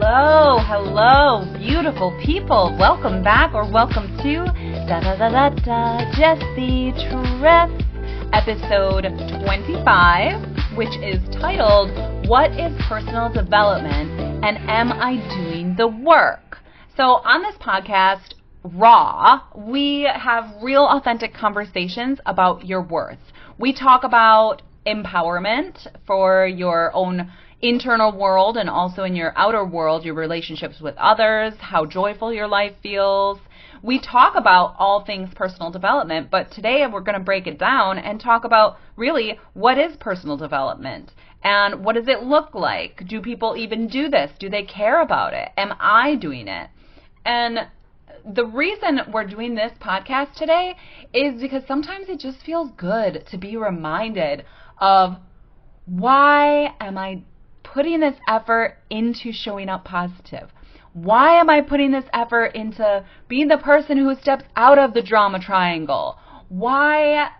Hello, hello, beautiful people. Welcome back or welcome to da da da da da Jessie Treff, episode 25, which is titled What is Personal Development and Am I Doing the Work? So, on this podcast, Raw, we have real authentic conversations about your worth. We talk about empowerment for your own internal world and also in your outer world, your relationships with others, how joyful your life feels. We talk about all things personal development, but today we're going to break it down and talk about really what is personal development and what does it look like? Do people even do this? Do they care about it? Am I doing it? And the reason we're doing this podcast today is because sometimes it just feels good to be reminded of why am I putting this effort into showing up positive? Why am I putting this effort into being the person who steps out of the drama triangle? Why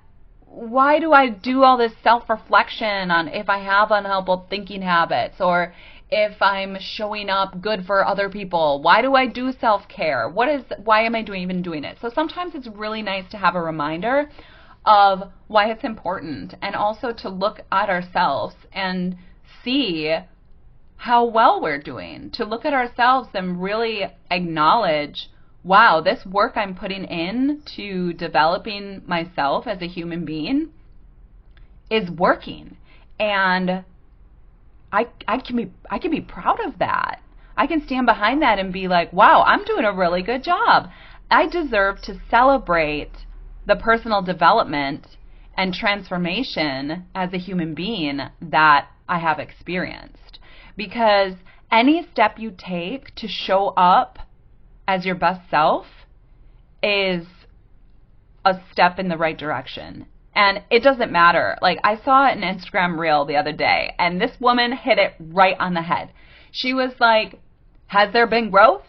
why do I do all this self-reflection on if I have unhelpful thinking habits or if I'm showing up good for other people? Why do I do self-care? What is why am I doing even doing it? So sometimes it's really nice to have a reminder of why it's important and also to look at ourselves and see how well we're doing, to look at ourselves and really acknowledge, wow, this work I'm putting in to developing myself as a human being is working. And I I can be I can be proud of that. I can stand behind that and be like, wow, I'm doing a really good job. I deserve to celebrate the personal development and transformation as a human being that I have experienced. Because any step you take to show up as your best self is a step in the right direction. And it doesn't matter. Like, I saw an Instagram reel the other day, and this woman hit it right on the head. She was like, Has there been growth?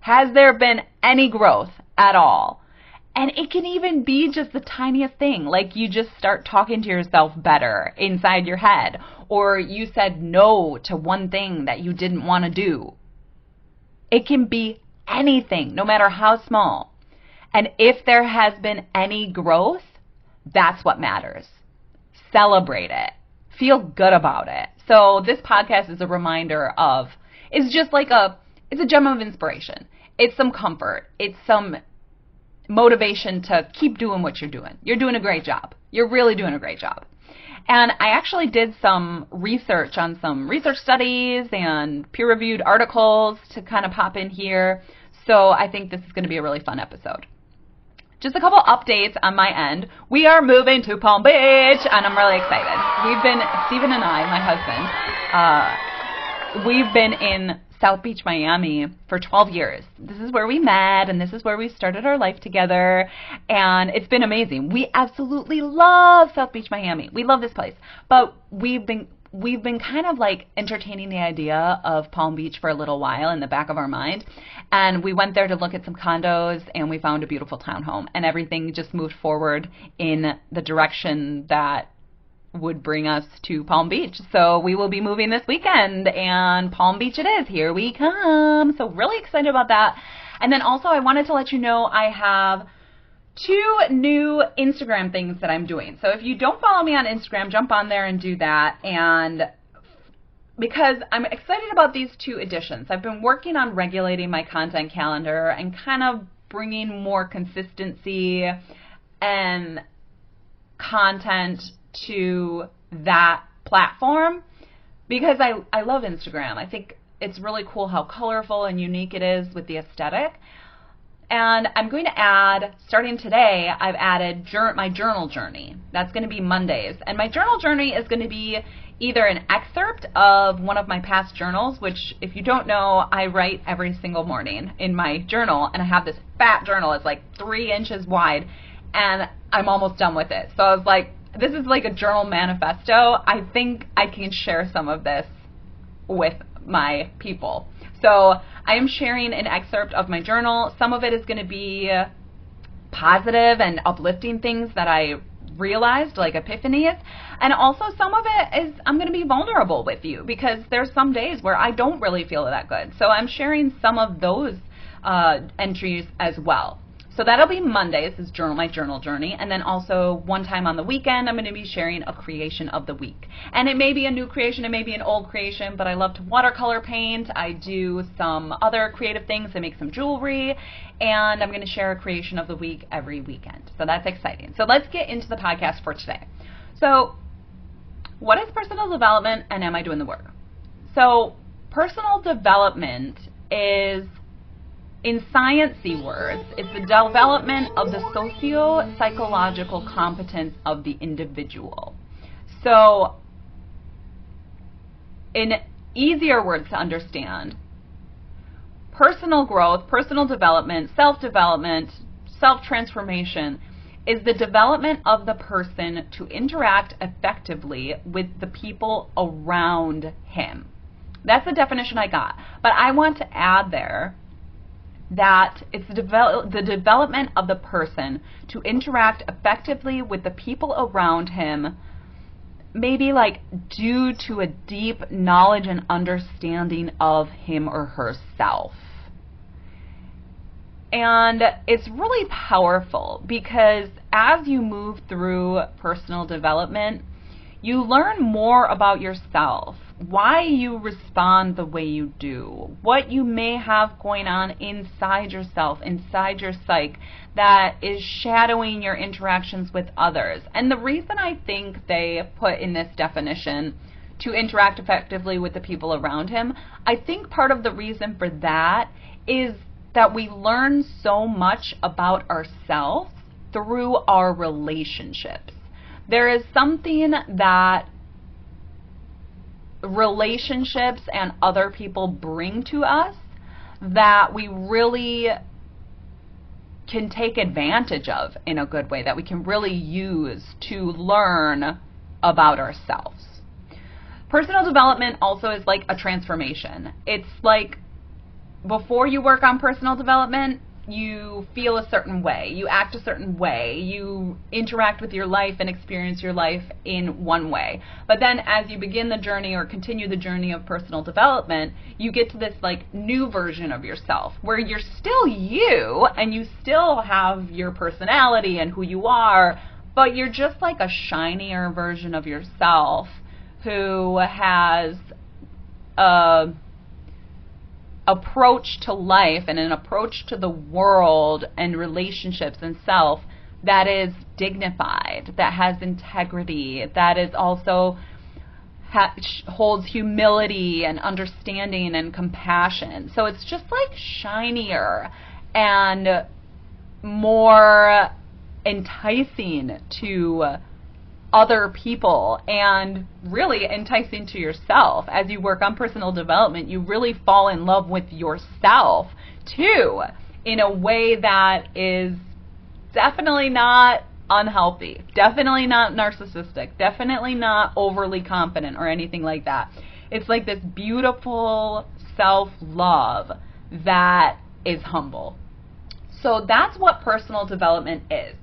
Has there been any growth at all? And it can even be just the tiniest thing, like you just start talking to yourself better inside your head, or you said no to one thing that you didn't want to do. It can be anything, no matter how small. And if there has been any growth, that's what matters. Celebrate it. Feel good about it. So this podcast is a reminder of, it's just like a, it's a gem of inspiration. It's some comfort. It's some motivation to keep doing what you're doing. You're doing a great job. You're really doing a great job. And I actually did some research on some research studies and peer reviewed articles to kind of pop in here. So I think this is going to be a really fun episode. Just a couple updates on my end. We are moving to Palm Beach, and I'm really excited. We've been, Stephen and I, my husband, uh, we've been in South Beach, Miami for 12 years. This is where we met and this is where we started our life together and it's been amazing. We absolutely love South Beach, Miami. We love this place. But we've been we've been kind of like entertaining the idea of Palm Beach for a little while in the back of our mind. And we went there to look at some condos and we found a beautiful townhome and everything just moved forward in the direction that would bring us to Palm Beach. So we will be moving this weekend and Palm Beach it is. Here we come. So really excited about that. And then also I wanted to let you know I have two new Instagram things that I'm doing. So if you don't follow me on Instagram, jump on there and do that. And because I'm excited about these two additions. I've been working on regulating my content calendar and kind of bringing more consistency and content to that platform because I, I love Instagram. I think it's really cool how colorful and unique it is with the aesthetic. And I'm going to add, starting today, I've added jur- my journal journey. That's going to be Mondays. And my journal journey is going to be either an excerpt of one of my past journals, which, if you don't know, I write every single morning in my journal. And I have this fat journal. It's like three inches wide. And I'm almost done with it. So I was like, this is like a journal manifesto. I think I can share some of this with my people. So I am sharing an excerpt of my journal. Some of it is going to be positive and uplifting things that I realized, like epiphanies. And also, some of it is I'm going to be vulnerable with you because there's some days where I don't really feel that good. So I'm sharing some of those uh, entries as well. So that'll be Monday. This is journal my journal journey, and then also one time on the weekend, I'm going to be sharing a creation of the week. And it may be a new creation, it may be an old creation, but I love to watercolor paint. I do some other creative things. I make some jewelry, and I'm going to share a creation of the week every weekend. So that's exciting. So let's get into the podcast for today. So, what is personal development, and am I doing the work? So, personal development is in sciencey words, it's the development of the socio-psychological competence of the individual. So, in easier words to understand, personal growth, personal development, self-development, self-transformation is the development of the person to interact effectively with the people around him. That's the definition I got. But I want to add there that it's the, devel- the development of the person to interact effectively with the people around him, maybe like due to a deep knowledge and understanding of him or herself. And it's really powerful because as you move through personal development, you learn more about yourself why you respond the way you do, what you may have going on inside yourself, inside your psyche, that is shadowing your interactions with others. And the reason I think they put in this definition to interact effectively with the people around him, I think part of the reason for that is that we learn so much about ourselves through our relationships. There is something that relationships and other people bring to us that we really can take advantage of in a good way, that we can really use to learn about ourselves. Personal development also is like a transformation. It's like before you work on personal development, you feel a certain way, you act a certain way, you interact with your life and experience your life in one way. But then as you begin the journey or continue the journey of personal development, you get to this like new version of yourself where you're still you and you still have your personality and who you are, but you're just like a shinier version of yourself who has a approach to life and an approach to the world and relationships and self that is dignified, that has integrity, that is also ha- holds humility and understanding and compassion. So it's just like shinier and more enticing to other people and really enticing to yourself. As you work on personal development, you really fall in love with yourself too in a way that is definitely not unhealthy, definitely not narcissistic, definitely not overly confident or anything like that. It's like this beautiful self love that is humble. So that's what personal development is.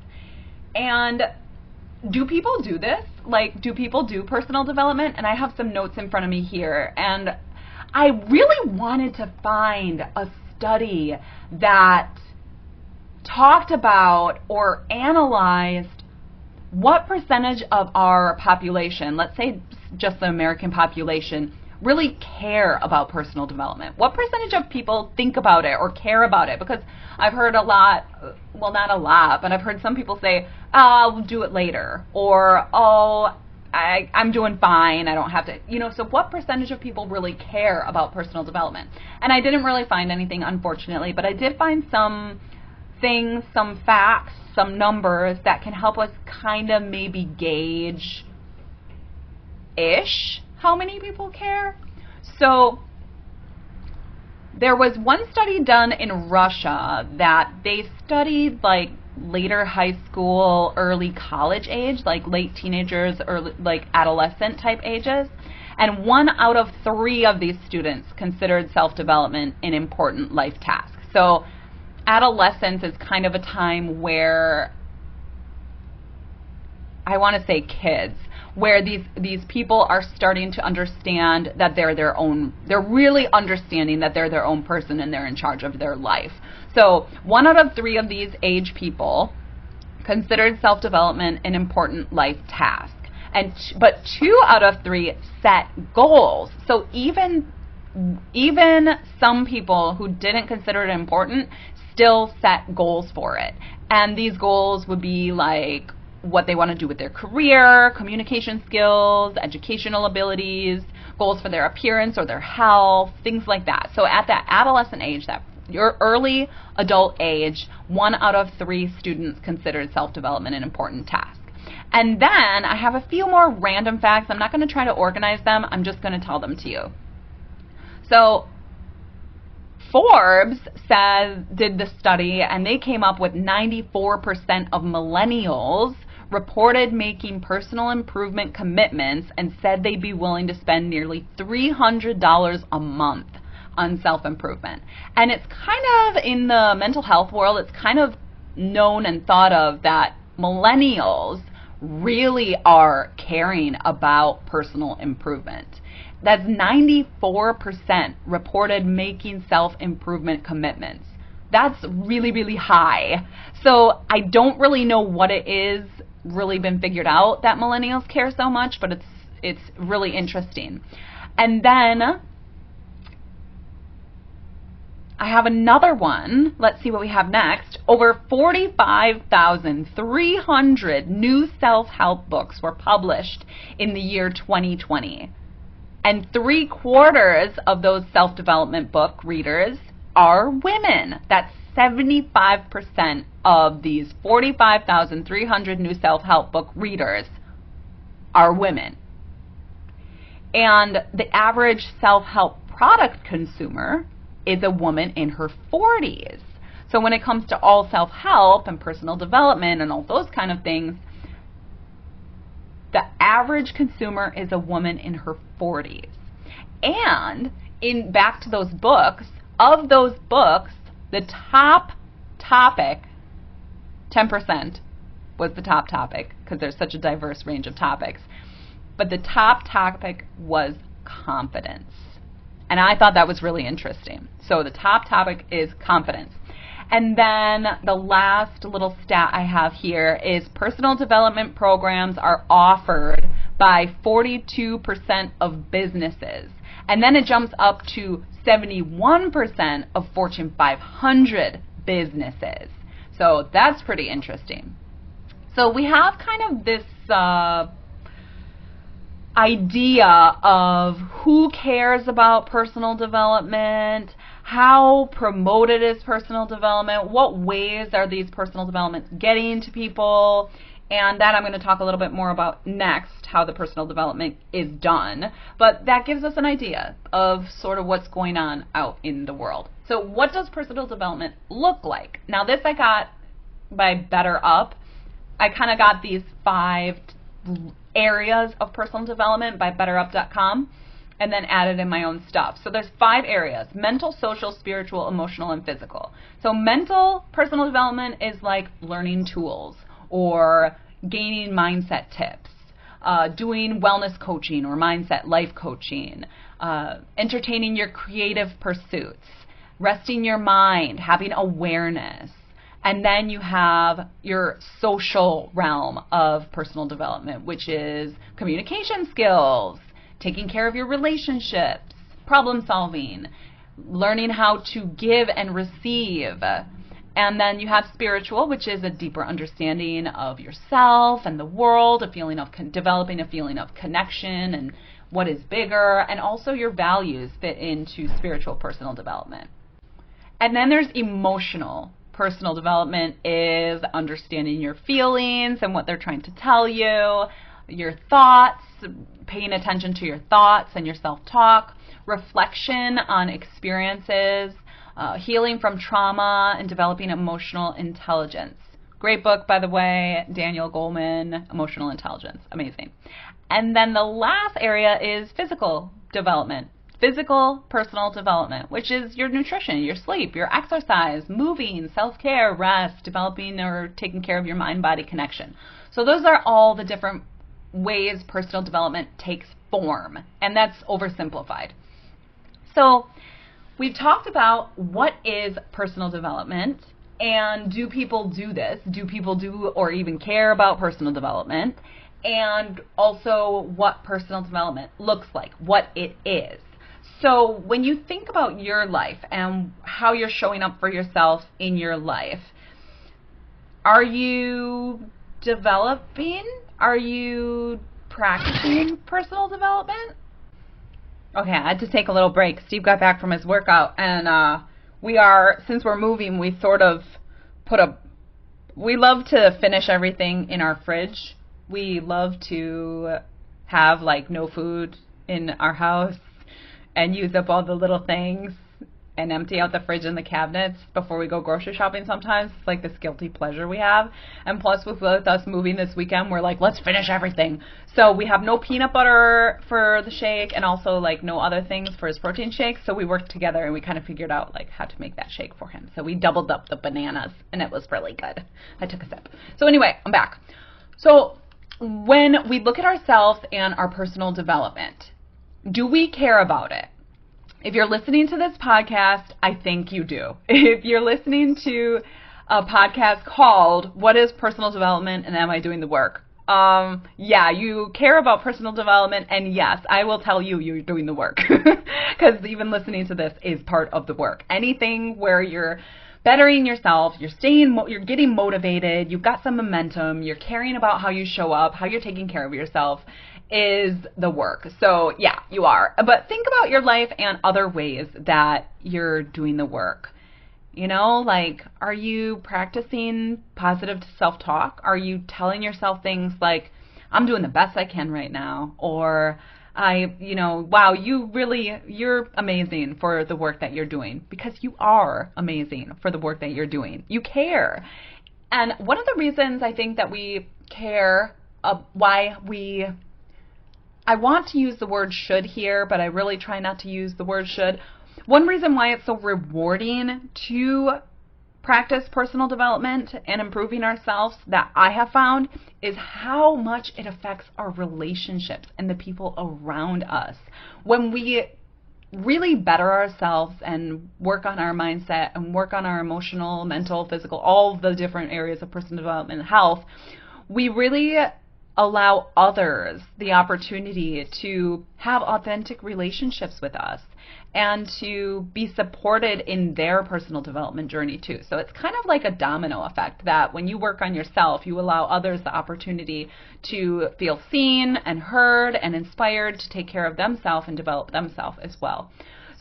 And do people do this? Like, do people do personal development? And I have some notes in front of me here. And I really wanted to find a study that talked about or analyzed what percentage of our population, let's say just the American population, really care about personal development? What percentage of people think about it or care about it? Because I've heard a lot, well, not a lot, but I've heard some people say, oh, I'll do it later, or, oh, I, I'm doing fine, I don't have to, you know, so what percentage of people really care about personal development? And I didn't really find anything, unfortunately, but I did find some things, some facts, some numbers that can help us kind of maybe gauge ish how many people care. So there was one study done in Russia that they studied like later high school, early college age, like late teenagers, early like adolescent type ages. And one out of three of these students considered self development an important life task. So, adolescence is kind of a time where I want to say kids where these these people are starting to understand that they're their own they're really understanding that they're their own person and they're in charge of their life. So, one out of 3 of these age people considered self-development an important life task. And but 2 out of 3 set goals. So, even even some people who didn't consider it important still set goals for it. And these goals would be like what they want to do with their career, communication skills, educational abilities, goals for their appearance or their health, things like that. So at that adolescent age, that your early adult age, one out of three students considered self-development an important task. And then I have a few more random facts. I'm not going to try to organize them. I'm just going to tell them to you. So Forbes says did the study and they came up with 94% of millennials reported making personal improvement commitments and said they'd be willing to spend nearly $300 a month on self improvement. And it's kind of in the mental health world, it's kind of known and thought of that millennials really are caring about personal improvement. That's 94% reported making self improvement commitments. That's really, really high. So I don't really know what it is really been figured out that millennials care so much, but it's it's really interesting. And then I have another one. Let's see what we have next. Over 45,300 new self-help books were published in the year 2020. And three quarters of those self-development book readers are women. That's 75% of these 45,300 new self-help book readers are women. And the average self-help product consumer is a woman in her 40s. So when it comes to all self-help and personal development and all those kind of things, the average consumer is a woman in her 40s. And in back to those books, of those books, the top topic, 10% was the top topic because there's such a diverse range of topics. But the top topic was confidence. And I thought that was really interesting. So the top topic is confidence. And then the last little stat I have here is personal development programs are offered by 42% of businesses. And then it jumps up to 71% of Fortune 500 businesses. So that's pretty interesting. So we have kind of this uh, idea of who cares about personal development, how promoted is personal development, what ways are these personal developments getting to people, and that I'm going to talk a little bit more about next, how the personal development is done. But that gives us an idea of sort of what's going on out in the world. So, what does personal development look like? Now, this I got by BetterUp. I kind of got these five areas of personal development by BetterUp.com and then added in my own stuff. So there's five areas: mental, social, spiritual, emotional, and physical. So mental personal development is like learning tools or gaining mindset tips, uh, doing wellness coaching or mindset life coaching, uh, entertaining your creative pursuits, resting your mind, having awareness. And then you have your social realm of personal development, which is communication skills, taking care of your relationships, problem solving, learning how to give and receive, and then you have spiritual, which is a deeper understanding of yourself and the world, a feeling of con- developing a feeling of connection and what is bigger, and also your values fit into spiritual personal development. And then there's emotional personal development is understanding your feelings and what they're trying to tell you, your thoughts, paying attention to your thoughts and your self-talk, reflection on experiences, uh, Healing from Trauma and Developing Emotional Intelligence. Great book, by the way, Daniel Goleman, Emotional Intelligence. Amazing. And then the last area is physical development, physical personal development, which is your nutrition, your sleep, your exercise, moving, self care, rest, developing or taking care of your mind body connection. So, those are all the different ways personal development takes form, and that's oversimplified. So, we've talked about what is personal development and do people do this? Do people do or even care about personal development? And also what personal development looks like, what it is. So, when you think about your life and how you're showing up for yourself in your life, are you developing? Are you practicing personal development? Okay, I had to take a little break. Steve got back from his workout, and uh, we are, since we're moving, we sort of put a. We love to finish everything in our fridge. We love to have like no food in our house and use up all the little things and empty out the fridge and the cabinets before we go grocery shopping sometimes. It's like this guilty pleasure we have. And plus with, us moving this weekend, we're like, let's finish everything. So we have no peanut butter for the shake and also like no other things for his protein shake. So we worked together and we kind of figured out like how to make that shake for him. So we doubled up the bananas and it was really good. I took a sip. So anyway, I'm back. So when we look at ourselves and our personal development, do we care about it? If you're listening to this podcast, I think you do. If you're listening to a podcast called What is Personal Development and Am I Doing the Work? Um, yeah, you care about personal development, and yes, I will tell you you're doing the work. Because even listening to this is part of the work. Anything where you're bettering yourself, you're staying, you're getting motivated, you've got some momentum, you're caring about how you show up, how you're taking care of yourself, is the work. So, yeah, you are. But think about your life and other ways that you're doing the work. You know, like, are you practicing positive self talk? Are you telling yourself things like, I'm doing the best I can right now? Or, I, you know, wow, you really, you're amazing for the work that you're doing because you are amazing for the work that you're doing. You care. And one of the reasons I think that we care, uh, why we I want to use the word should here, but I really try not to use the word should. One reason why it's so rewarding to practice personal development and improving ourselves that I have found is how much it affects our relationships and the people around us. When we really better ourselves and work on our mindset and work on our emotional, mental, physical, all the different areas of personal development and health, we really allow others the opportunity to have authentic relationships with us and to be supported in their personal development journey too. So it's kind of like a domino effect that when you work on yourself, you allow others the opportunity to feel seen and heard and inspired to take care of themselves and develop themselves as well.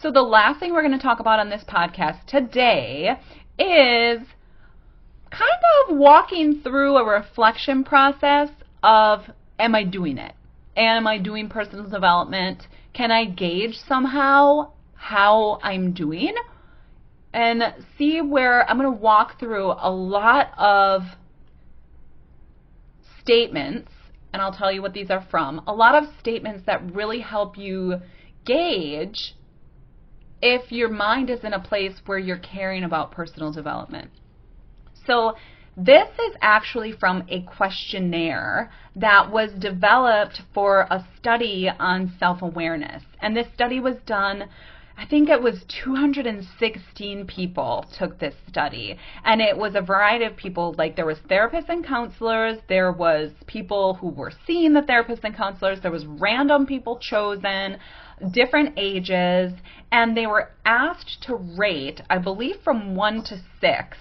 So the last thing we're going to talk about on this podcast today is kind of walking through a reflection process of am I doing it? Am I doing personal development? Can I gauge somehow how I'm doing? And see where I'm going to walk through a lot of statements, and I'll tell you what these are from. A lot of statements that really help you gauge if your mind is in a place where you're caring about personal development. So, this is actually from a questionnaire that was developed for a study on self awareness. And this study was done I think it was 216 people took this study and it was a variety of people like there was therapists and counselors there was people who were seeing the therapists and counselors there was random people chosen different ages and they were asked to rate I believe from 1 to 6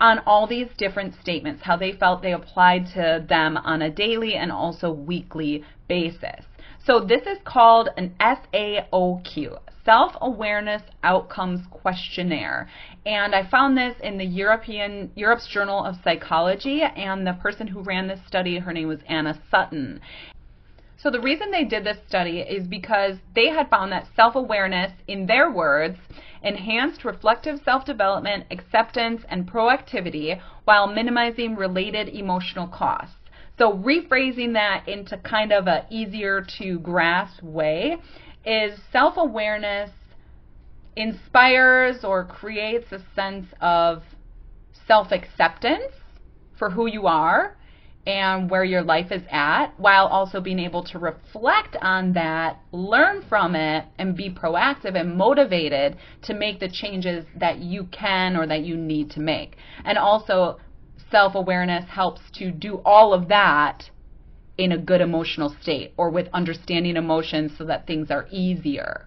on all these different statements, how they felt they applied to them on a daily and also weekly basis. So this is called an SAOQ, Self Awareness Outcomes Questionnaire. And I found this in the European Europe's Journal of Psychology and the person who ran this study, her name was Anna Sutton. So the reason they did this study is because they had found that self-awareness, in their words, enhanced reflective self-development, acceptance, and proactivity while minimizing related emotional costs. So rephrasing that into kind of a easier to grasp way is self awareness inspires or creates a sense of self acceptance for who you are and where your life is at, while also being able to reflect on that, learn from it, and be proactive and motivated to make the changes that you can or that you need to make. And also, self awareness helps to do all of that in a good emotional state or with understanding emotions so that things are easier.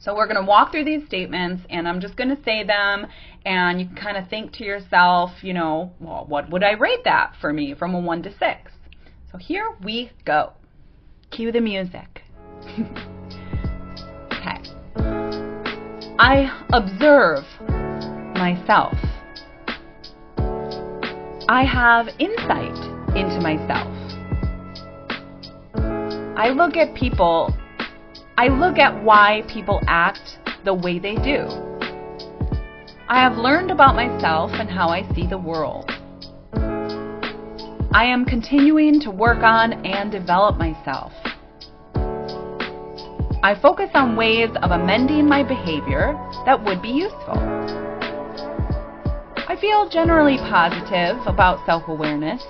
So we're going to walk through these statements and I'm just going to say them and you can kind of think to yourself, you know, well, what would I rate that for me from a 1 to 6? So here we go. Cue the music. okay. I observe myself. I have insight into myself. I look at people I look at why people act the way they do. I have learned about myself and how I see the world. I am continuing to work on and develop myself. I focus on ways of amending my behavior that would be useful. I feel generally positive about self awareness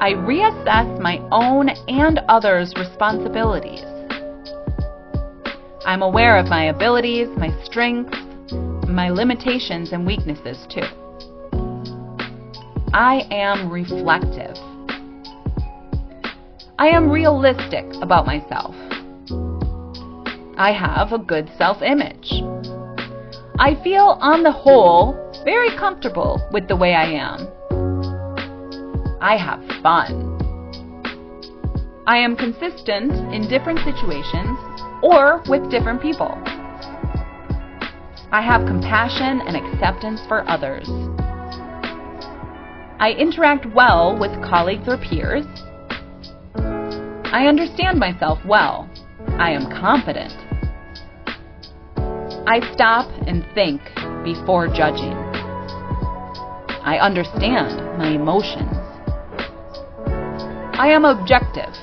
I reassess my own and others' responsibilities. I'm aware of my abilities, my strengths, my limitations, and weaknesses too. I am reflective. I am realistic about myself. I have a good self image. I feel, on the whole, very comfortable with the way I am. I have fun. I am consistent in different situations or with different people. I have compassion and acceptance for others. I interact well with colleagues or peers. I understand myself well. I am competent. I stop and think before judging. I understand my emotions. I am objective.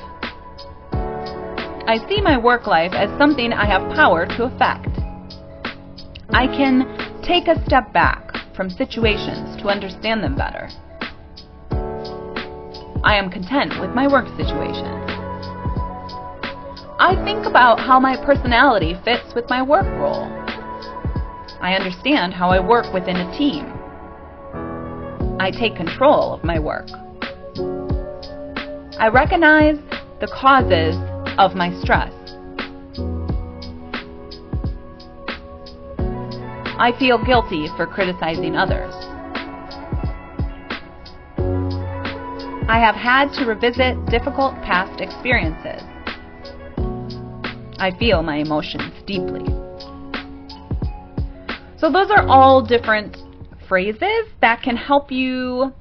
I see my work life as something I have power to affect. I can take a step back from situations to understand them better. I am content with my work situation. I think about how my personality fits with my work role. I understand how I work within a team. I take control of my work. I recognize the causes of my stress. I feel guilty for criticizing others. I have had to revisit difficult past experiences. I feel my emotions deeply. So, those are all different phrases that can help you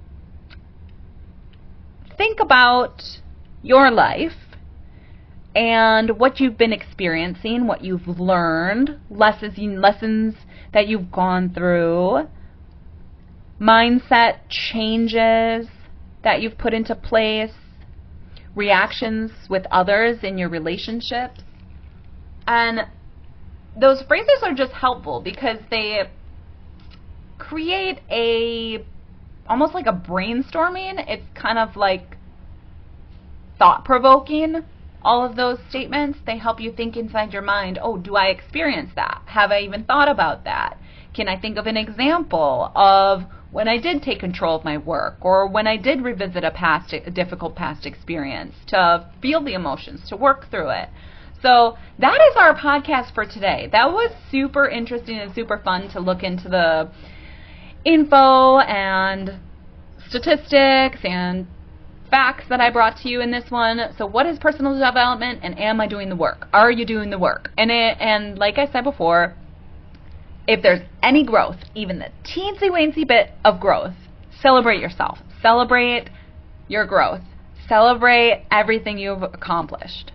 think about your life and what you've been experiencing, what you've learned, lessons lessons that you've gone through, mindset changes that you've put into place, reactions with others in your relationships. And those phrases are just helpful because they create a almost like a brainstorming. It's kind of like thought provoking. All of those statements, they help you think inside your mind, oh, do I experience that? Have I even thought about that? Can I think of an example of when I did take control of my work or when I did revisit a past a difficult past experience to feel the emotions, to work through it. So that is our podcast for today. That was super interesting and super fun to look into the info and statistics and facts that I brought to you in this one. So, what is personal development, and am I doing the work? Are you doing the work? And it, and like I said before, if there's any growth, even the teensy weensy bit of growth, celebrate yourself. Celebrate your growth. Celebrate everything you've accomplished.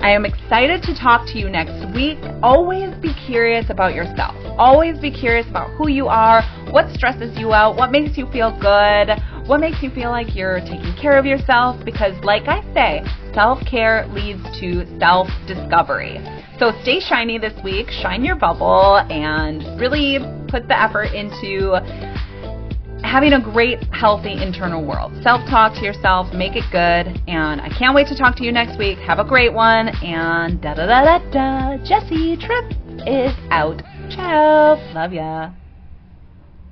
I am excited to talk to you next week. Always be curious about yourself. Always be curious about who you are, what stresses you out, what makes you feel good, What makes you feel like you're taking care of yourself? Because, like I say, self care leads to self discovery. So stay shiny this week, shine your bubble, and really put the effort into having a great, healthy internal world. Self talk to yourself, make it good, and I can't wait to talk to you next week. Have a great one, and da da da da da. Jessie Trip is out. Ciao. Love ya.